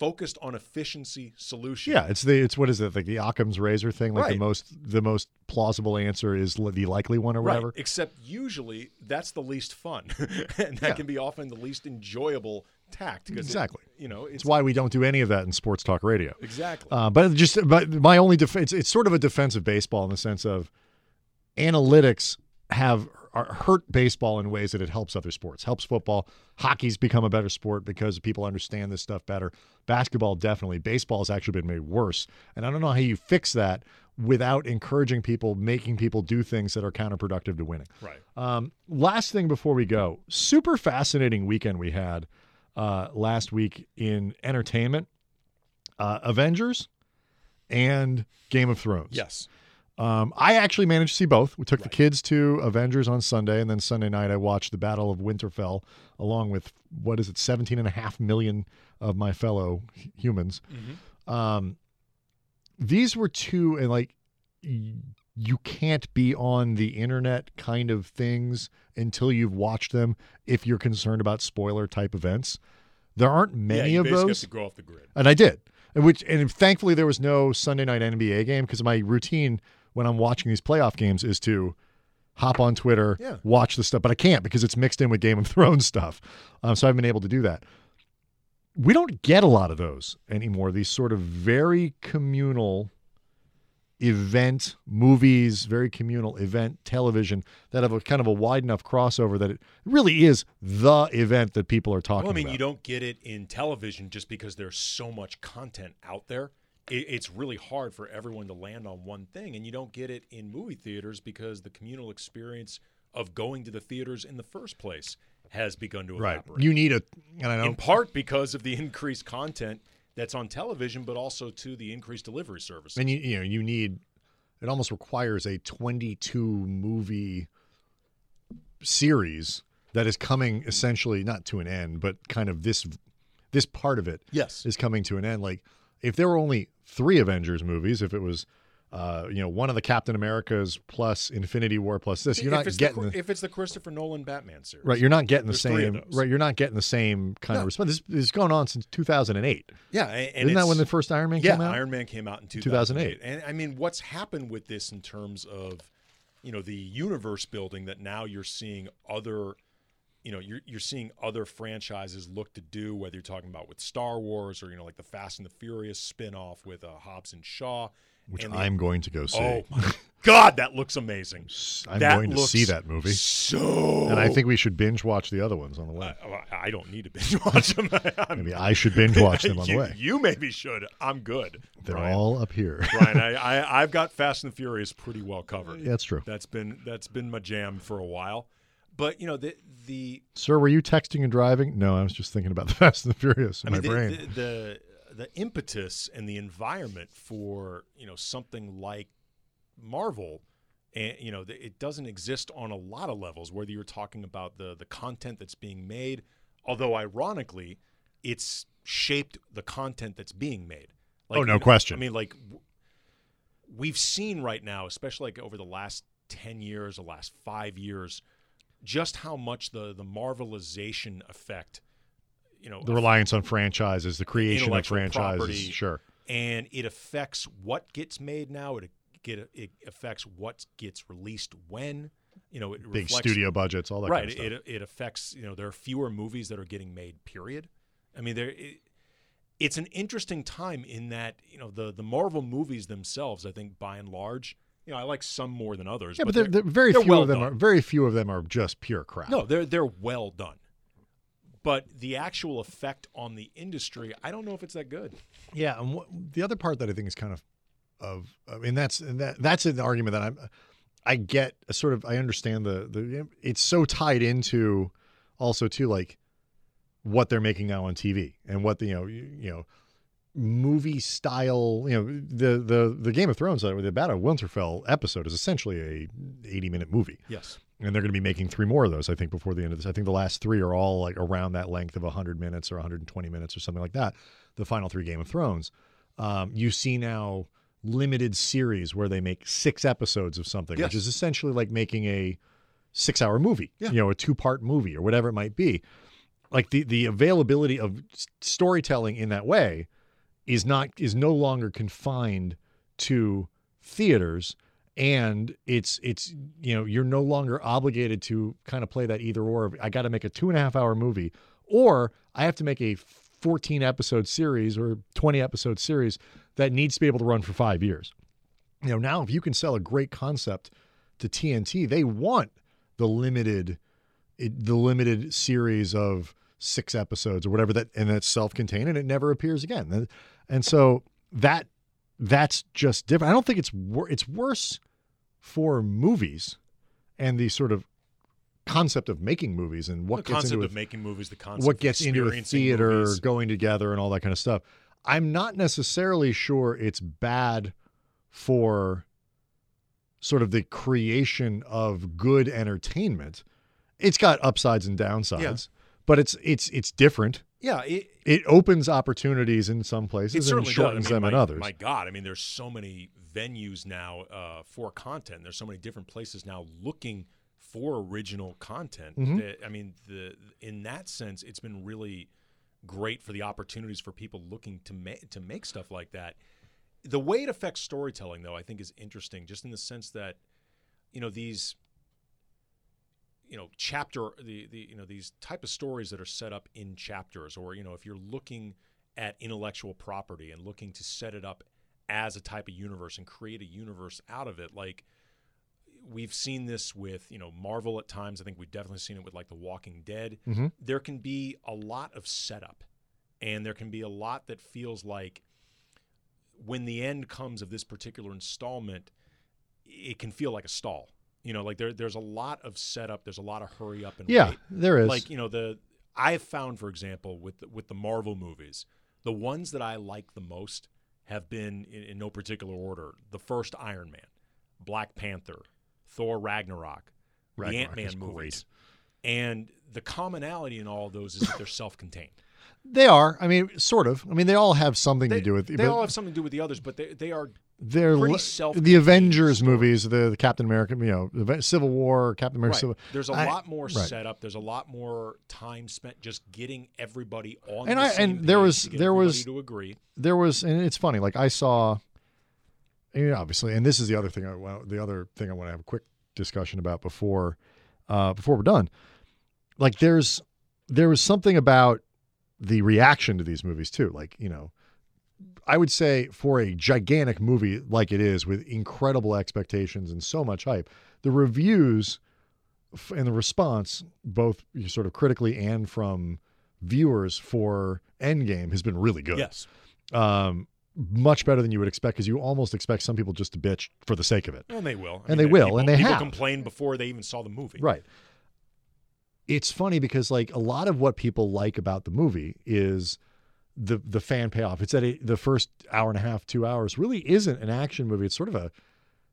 focused on efficiency solution. Yeah, it's the it's what is it like the Occam's razor thing? Like the most the most plausible answer is the likely one or whatever. Right. Except usually that's the least fun, and that Yeah. can be often the least enjoyable tact. 'cause it- Exactly. you know, it's It's why we don't do any of that in sports talk radio. exactly. Uh, but just but my only defense it's sort of a defensive baseball in the sense of analytics have are hurt baseball in ways that it helps other sports. Helps football. Hockey's become a better sport because people understand this stuff better. Basketball definitely. Baseball has actually been made worse. And I don't know how you fix that without encouraging people, making people do things that are counterproductive to winning. right. Um, last thing before we go, super fascinating weekend we had uh, last week in entertainment, uh, Avengers and Game of Thrones. Yes. Um, I actually managed to see both. We took the kids to Avengers on Sunday, and then Sunday night I watched the Battle of Winterfell along with what is it, 17 and a half million of my fellow hu- humans. Um, these were two, and like y- you can't be on the internet kind of things until you've watched them if you're concerned about spoiler type events. There aren't yeah, many you of basically those go off the grid. and I did. And which and thankfully there was no Sunday night NBA game because my routine when I'm watching these playoff games is to hop on Twitter, Yeah. watch the stuff, but I can't because it's mixed in with Game of Thrones stuff. Um, so I haven't been able to do that. We don't get a lot of those anymore. These sort of very communal event movies, very communal event television that have a kind of a wide enough crossover that it really is the event that people are talking about. Well, I mean, about. you don't get it in television just because there's so much content out there. It, it's really hard for everyone to land on one thing, and you don't get it in movie theaters because the communal experience of going to the theaters in the first place has begun to right. evaporate. You need a and I know in part because of the increased content that's on television, but also to the increased delivery service. And you you know you need it almost requires a 22 movie series that is coming essentially not to an end, but kind of this this part of it yes, is coming to an end. Like if there were only three Avengers movies, if it was uh, you know one of the Captain Americas plus Infinity War plus this, you're if not getting the, the, if it's the Christopher Nolan Batman series, right. You're not getting the There's three of same right. You're not getting the same kind No. of response. This, this is going on since 2008. Yeah, and, and Isn't that when the first Iron Man yeah, came out? Iron Man came out in 2008. 2008. And I mean, what's happened with this in terms of, you know, the universe building that now you're seeing other, you know, you're you're seeing other franchises look to do, whether you're talking about with Star Wars or you know, like the Fast and the Furious spin-off with uh, Hobbs and Shaw. which and I'm going to go see. Oh my God, that looks amazing. I'm that going to see that movie. So, And I think we should binge watch the other ones on the way. I, I don't need to binge watch them. Maybe I should binge watch them on the way. You maybe should. I'm good. They're Brian. all up here. Brian, I, I I've got Fast and the Furious pretty well covered. That's true. That's been that's been my jam for a while. But you know the the Sir, were you texting and driving? No, I was just thinking about the Fast and the Furious in I mean my the, brain. the, the the impetus and the environment for you know something like Marvel, and you know the, it doesn't exist on a lot of levels. Whether you're talking about the the content that's being made, although ironically, it's shaped the content that's being made. Oh, no you know, question. I mean, like we've seen right now, especially like over the last ten years, the last five years, just how much the the Marvelization effect, you know, the reliance on franchises, the creation of franchises. property. Sure. and it affects what gets made now. It get it affects what gets released when. You know, it Big reflects, studio budgets, all that right. kind of it it affects. You know, there are fewer movies that are getting made. Period. I mean, there. It, it's an interesting time in that you know the the Marvel movies themselves. I think by and large, you know, I like some more than others. yeah, but they're, they're, they're very they're few well of them done. are very few of them are just pure crap. no, they're they're well done. But the actual effect on the industry, I don't know if it's that good. Yeah, and what, the other part that I think is kind of of I mean that's and that that's an argument that I'm I get a sort of I understand the the it's so tied into also too like what they're making now on TV and what the you know you, you know movie style you know the the the Game of Thrones uh, the Battle of Winterfell episode is essentially a 80 minute movie. Yes. and they're going to be making three more of those i think before the end of this. I think the last three are all like around that length of 100 minutes or 120 minutes or something like that the final three game of thrones. Um, you see now limited series where they make six episodes of something which is essentially like making a six hour movie Yeah. you know a two part movie or whatever it might be. Like the the availability of storytelling in that way is not is no longer confined to theaters and it's it's you know you're no longer obligated to kind of play that either or i got to make a two and a half hour movie or i have to make a 14 episode series or 20 episode series that needs to be able to run for five years. You know now if you can sell a great concept to tnt they want the limited the limited series of six episodes or whatever that and that's self-contained and it never appears again and, and so that that's just different i don't think it's wor- it's worse for movies and the sort of concept of making movies and what the gets concept into of a, making movies, the concept what gets into a theater movies. going together and all that kind of stuff i'm not necessarily sure it's bad for sort of the creation of good entertainment. It's got upsides and downsides, Yeah. But it's it's it's different. Yeah, it, It opens opportunities in some places and shortens. I mean, them in others. My God, I mean, there's so many venues now uh, for content. There's so many different places now looking for original content. Mhm. That, I mean, the in that sense, it's been really great for the opportunities for people looking to make to make stuff like that. The way it affects storytelling, though, I think is interesting, just in the sense that you know these you know chapter the, the you know these type of stories that are set up in chapters or you know if you're looking at intellectual property and looking to set it up as a type of universe and create a universe out of it like we've seen this with you know marvel at times. I think we've definitely seen it with like the walking dead. Mhm. there can be a lot of setup and there can be a lot that feels like when the end comes of this particular installment it can feel like a stall you know like there, there's a lot of setup there's a lot of hurry up and yeah, wait there is. like you know the I have found, for example, with the, with the Marvel movies, the ones that I like the most have been in, in no particular order: the first Iron Man, Black Panther, Thor Ragnarok, the Ant Man movies, and the commonality in all of those is that they're self-contained. they are. I mean, sort of. I mean, they all have something They, to do with. they all have something to do with the others, but they they are they're pretty self-contained the Avengers stories. movies, the, the Captain America, you know, the Civil War, Captain America, right. Civil. There's a I- lot more right. setup. There's a lot more time spent just getting everybody on. And the I- and there was- there was- to agree. there was and it's funny like i saw you know, obviously and this is the other thing i want the other thing i want to have a quick discussion about before uh before we're done like there's there was something about the reaction to these movies too like you know i would say for a gigantic movie like it is with incredible expectations and so much hype the reviews and the response both sort of critically and from viewers for endgame has been really good Yes. um, much better than you would expect because you almost expect some people just to bitch for the sake of it. And they will. And they will, people, and they people have. complain before they even saw the movie. Right. It's funny because like a lot of what people like about the movie is the the fan payoff. It's that the first hour and a half, two hours really isn't an action movie. It's sort of a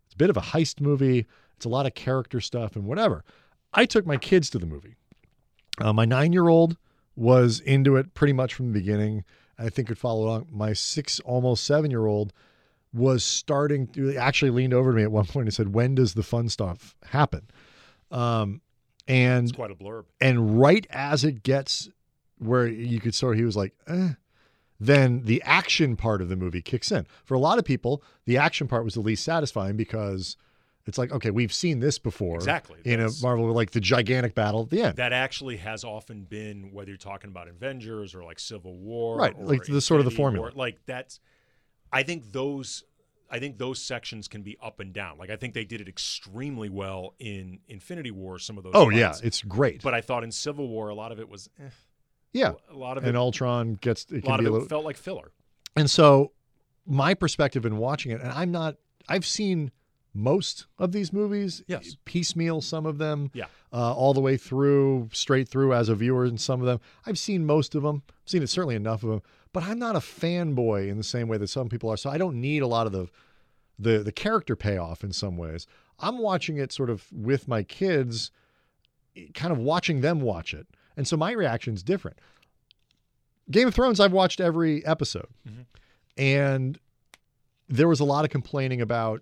it's a bit of a heist movie. It's a lot of character stuff and whatever. I took my kids to the movie. Uh, my nine year old was into it pretty much from the beginning. I think could follow along. My six, almost seven year old was starting to actually leaned over to me at one point and said, "When does the fun stuff happen?" Um, and It's quite a blurb. and right as it gets where you could sort of, he was like, eh, then the action part of the movie kicks in. For a lot of people, the action part was the least satisfying because it's like, okay, we've seen this before. Exactly. In a Marvel, like the gigantic battle at the end. That actually has often been whether you're talking about Avengers or like Civil War, Right, like the sort of the formula. War, Like that's, I think those, I think those sections can be up and down. Like I think they did it extremely well in Infinity War. Some of those. oh, yeah, it's great. But I thought in Civil War a lot of it was, eh, yeah. a lot of it, And Ultron gets, it a can lot be of it little, felt like filler. And so my perspective in watching it, and I'm not, I've seen most of these movies, Yes. piecemeal, some of them, Yeah. uh, all the way through, straight through as a viewer, in some of them. I've seen most of them, seen it certainly enough of them, but I'm not a fanboy in the same way that some people are. So I don't need a lot of the, the, the character payoff in some ways. I'm watching it sort of with my kids, kind of watching them watch it. And so my reaction is different. Game of Thrones, I've watched every episode. Mhm. And there was a lot of complaining about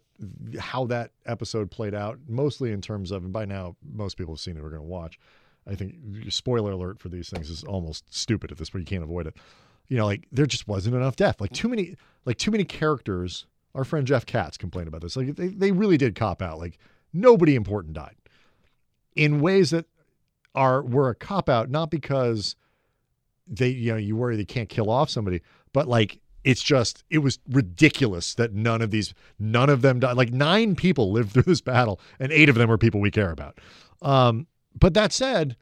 how that episode played out, mostly in terms of, and by now most people have seen it, we're going to watch. I think spoiler alert for these things is almost stupid at this point. You can't avoid it. You know, like there just wasn't enough death. Like too many, like too many characters. Our friend Jeff Katz complained about this. Like they, they really did cop out. Like nobody important died in ways that are were a cop out, not because they, you know, you worry they can't kill off somebody, but like it's just it was ridiculous that none of these none of them died. Like nine people lived through this battle and eight of them were people we care about. Um but that said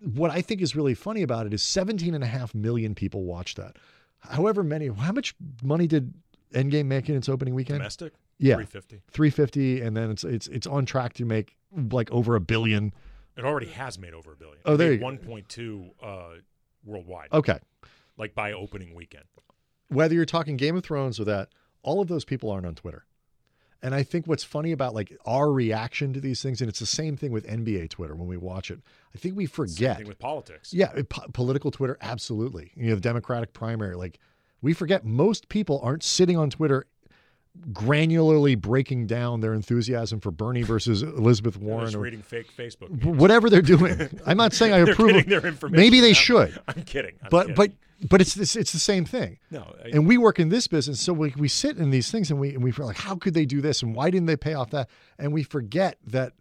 what i think is really funny about it is 17 and a half million people watched that. However many how much money did endgame make in its opening weekend? Domestic, yeah. 350. 350 and then it's it's it's on track to make like over a billion It already has made over a billion. Oh, there you go. 1.2 uh, worldwide, okay like by opening weekend. whether you're talking Game of Thrones or that, all of those people aren't on Twitter. And I think what's funny about like our reaction to these things, and it's the same thing with NBA Twitter when we watch it. I think we Same forget. thing with politics. Yeah, it- po- political Twitter, absolutely. You know, the Democratic primary, like we forget most people aren't sitting on Twitter granularly breaking down their enthusiasm for Bernie versus Elizabeth Warren just or reading fake Facebook. whatever they're doing. I'm not saying I approve. Of, their information. maybe they should, I'm kidding. I'm but kidding. but but it's this, it's the same thing. no. I- And we work in this business, so we, we sit in these things and we and we feel like, how could they do this and why didn't they pay off that? And we forget that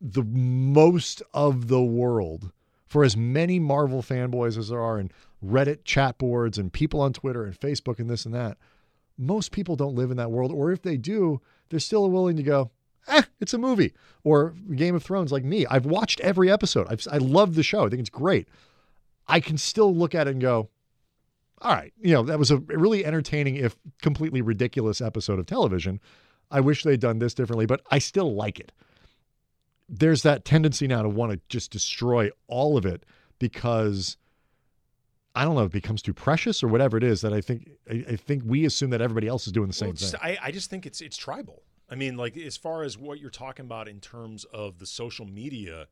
the most of the world, for as many Marvel fanboys as there are, and Reddit chat boards and people on Twitter and Facebook and this and that, most people don't live in that world. Or if they do, they're still willing to go, eh, it's a movie. Or Game of Thrones, like me. I've watched every episode. I've, I love the show. I think it's great. I can still look at it and go, all right, you know, that was a really entertaining, if completely ridiculous episode of television. I wish they'd done this differently, but I still like it. There's that tendency now to want to just destroy all of it because I don't know, if it becomes too precious or whatever it is that I think I, I think we assume that everybody else is doing the same Well, thing. I, I just think it's it's tribal. I mean, like as far as what you're talking about in terms of the social media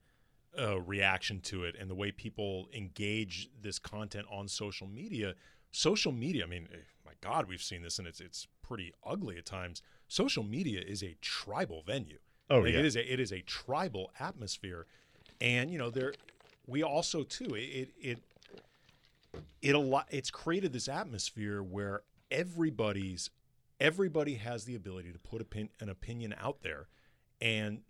uh, reaction to it and the way people engage this content on social media, social media. I mean, eh, my God, we've seen this and it's it's pretty ugly at times. Social media is a tribal venue. Oh, Like, yeah. it is a it is a tribal atmosphere, and you know there we also too it it it a lot it's created this atmosphere where everybody's everybody has the ability to put opin- an opinion out there. And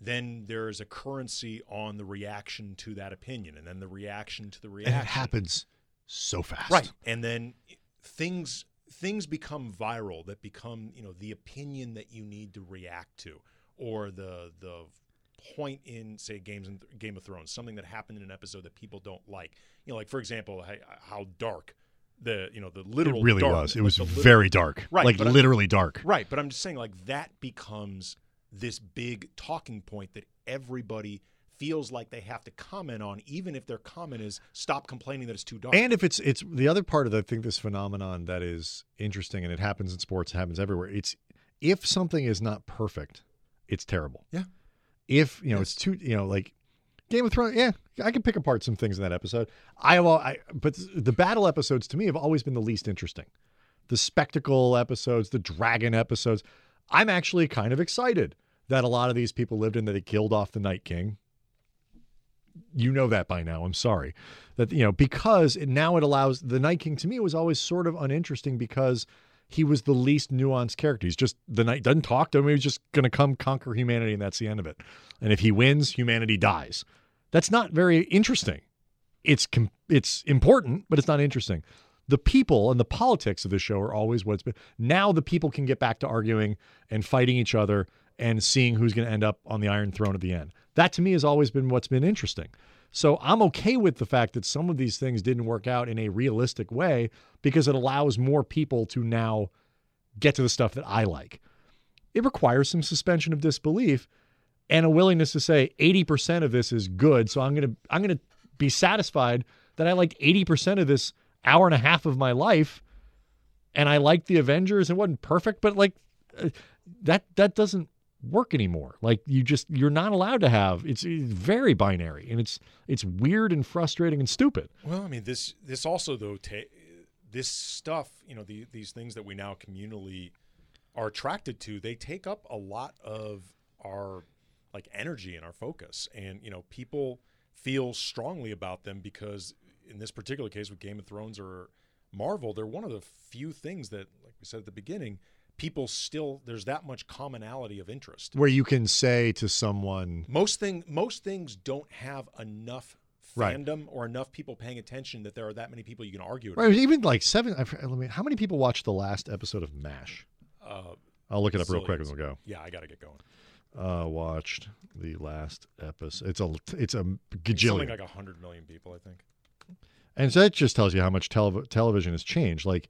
then there's a currency on the reaction to that opinion. And then the reaction to the reaction and it happens so fast. right. And then things things become viral that become you know the opinion that you need to react to or the the point in say games in game of thrones something that happened in an episode that people don't like you know like for example how, how dark the you know the literal It really dark- was. It like was very dark. Right, Like literally dark. right but i'm just saying like that becomes this big talking point that everybody feels like they have to comment on even if their comment is stop complaining that it's too dark And if it's it's the other part of the, I think this phenomenon that is interesting, and it happens in sports, it happens everywhere. It's if something is not perfect, it's terrible. Yeah. If you know it's too you know like Game of Thrones, yeah, I can pick apart some things in that episode. I have all, I but the battle episodes to me have always been the least interesting. The spectacle episodes, the dragon episodes. I'm actually kind of excited that a lot of these people lived in that they killed off the Night King you know that by now. I'm sorry that you know because it, now it allows the Night King to me was always sort of uninteresting because he was the least nuanced character. He's just the night doesn't talk to him. He's just going to come conquer humanity, and that's the end of it. And if he wins, humanity dies. That's not very interesting. It's com- it's important, but it's not interesting. The people and the politics of the show are always what it's been. Now the people can get back to arguing and fighting each other and seeing who's going to end up on the Iron Throne at the end. That to me has always been what's been interesting. So I'm okay with the fact that some of these things didn't work out in a realistic way because it allows more people to now get to the stuff that I like. It requires some suspension of disbelief and a willingness to say 80% of this is good. So I'm going to I'm going to be satisfied that I liked 80% of this hour and a half of my life and I liked the Avengers. It wasn't perfect, but like uh, that that doesn't work anymore. Like you just you're not allowed to have it's, it's very binary and it's it's weird and frustrating and stupid. Well, I mean this this also though ta- this stuff, you know, the, these things that we now communally are attracted to, they take up a lot of our like energy and our focus, and you know, people feel strongly about them because in this particular case with Game of Thrones or Marvel, they're one of the few things that, like we said at the beginning, people still there's that much commonality of interest. Where you can say to someone, Most thing most things don't have enough Right. fandom or enough people paying attention that there are that many people you can argue right, even like seven. I, mean, how many people watched the last episode of Mash? Uh, I'll look it up real quick and we'll go. yeah, I got to get going. Uh, watched the last episode. It's a it's a Something gajillion, like hundred million people, I think. and so that just tells you how much telev- television has changed. Like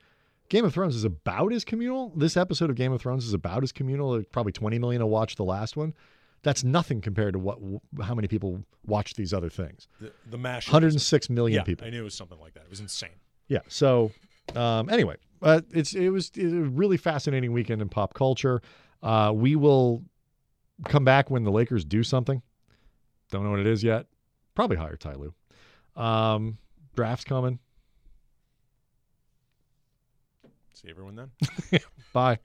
Game of Thrones is about as communal. This episode of Game of Thrones is about as communal. Probably 20 million will watch the last one. That's nothing compared to what how many people watch these other things. The, the mash. 106 million yeah, people. I knew it was something like that. It was insane. Yeah. So um, anyway, uh, it's it was, it was a really fascinating weekend in pop culture. Uh, we will come back when the Lakers do something. Don't know what it is yet. Probably hire Ty Lue. Um, draft's coming. See everyone then. Bye.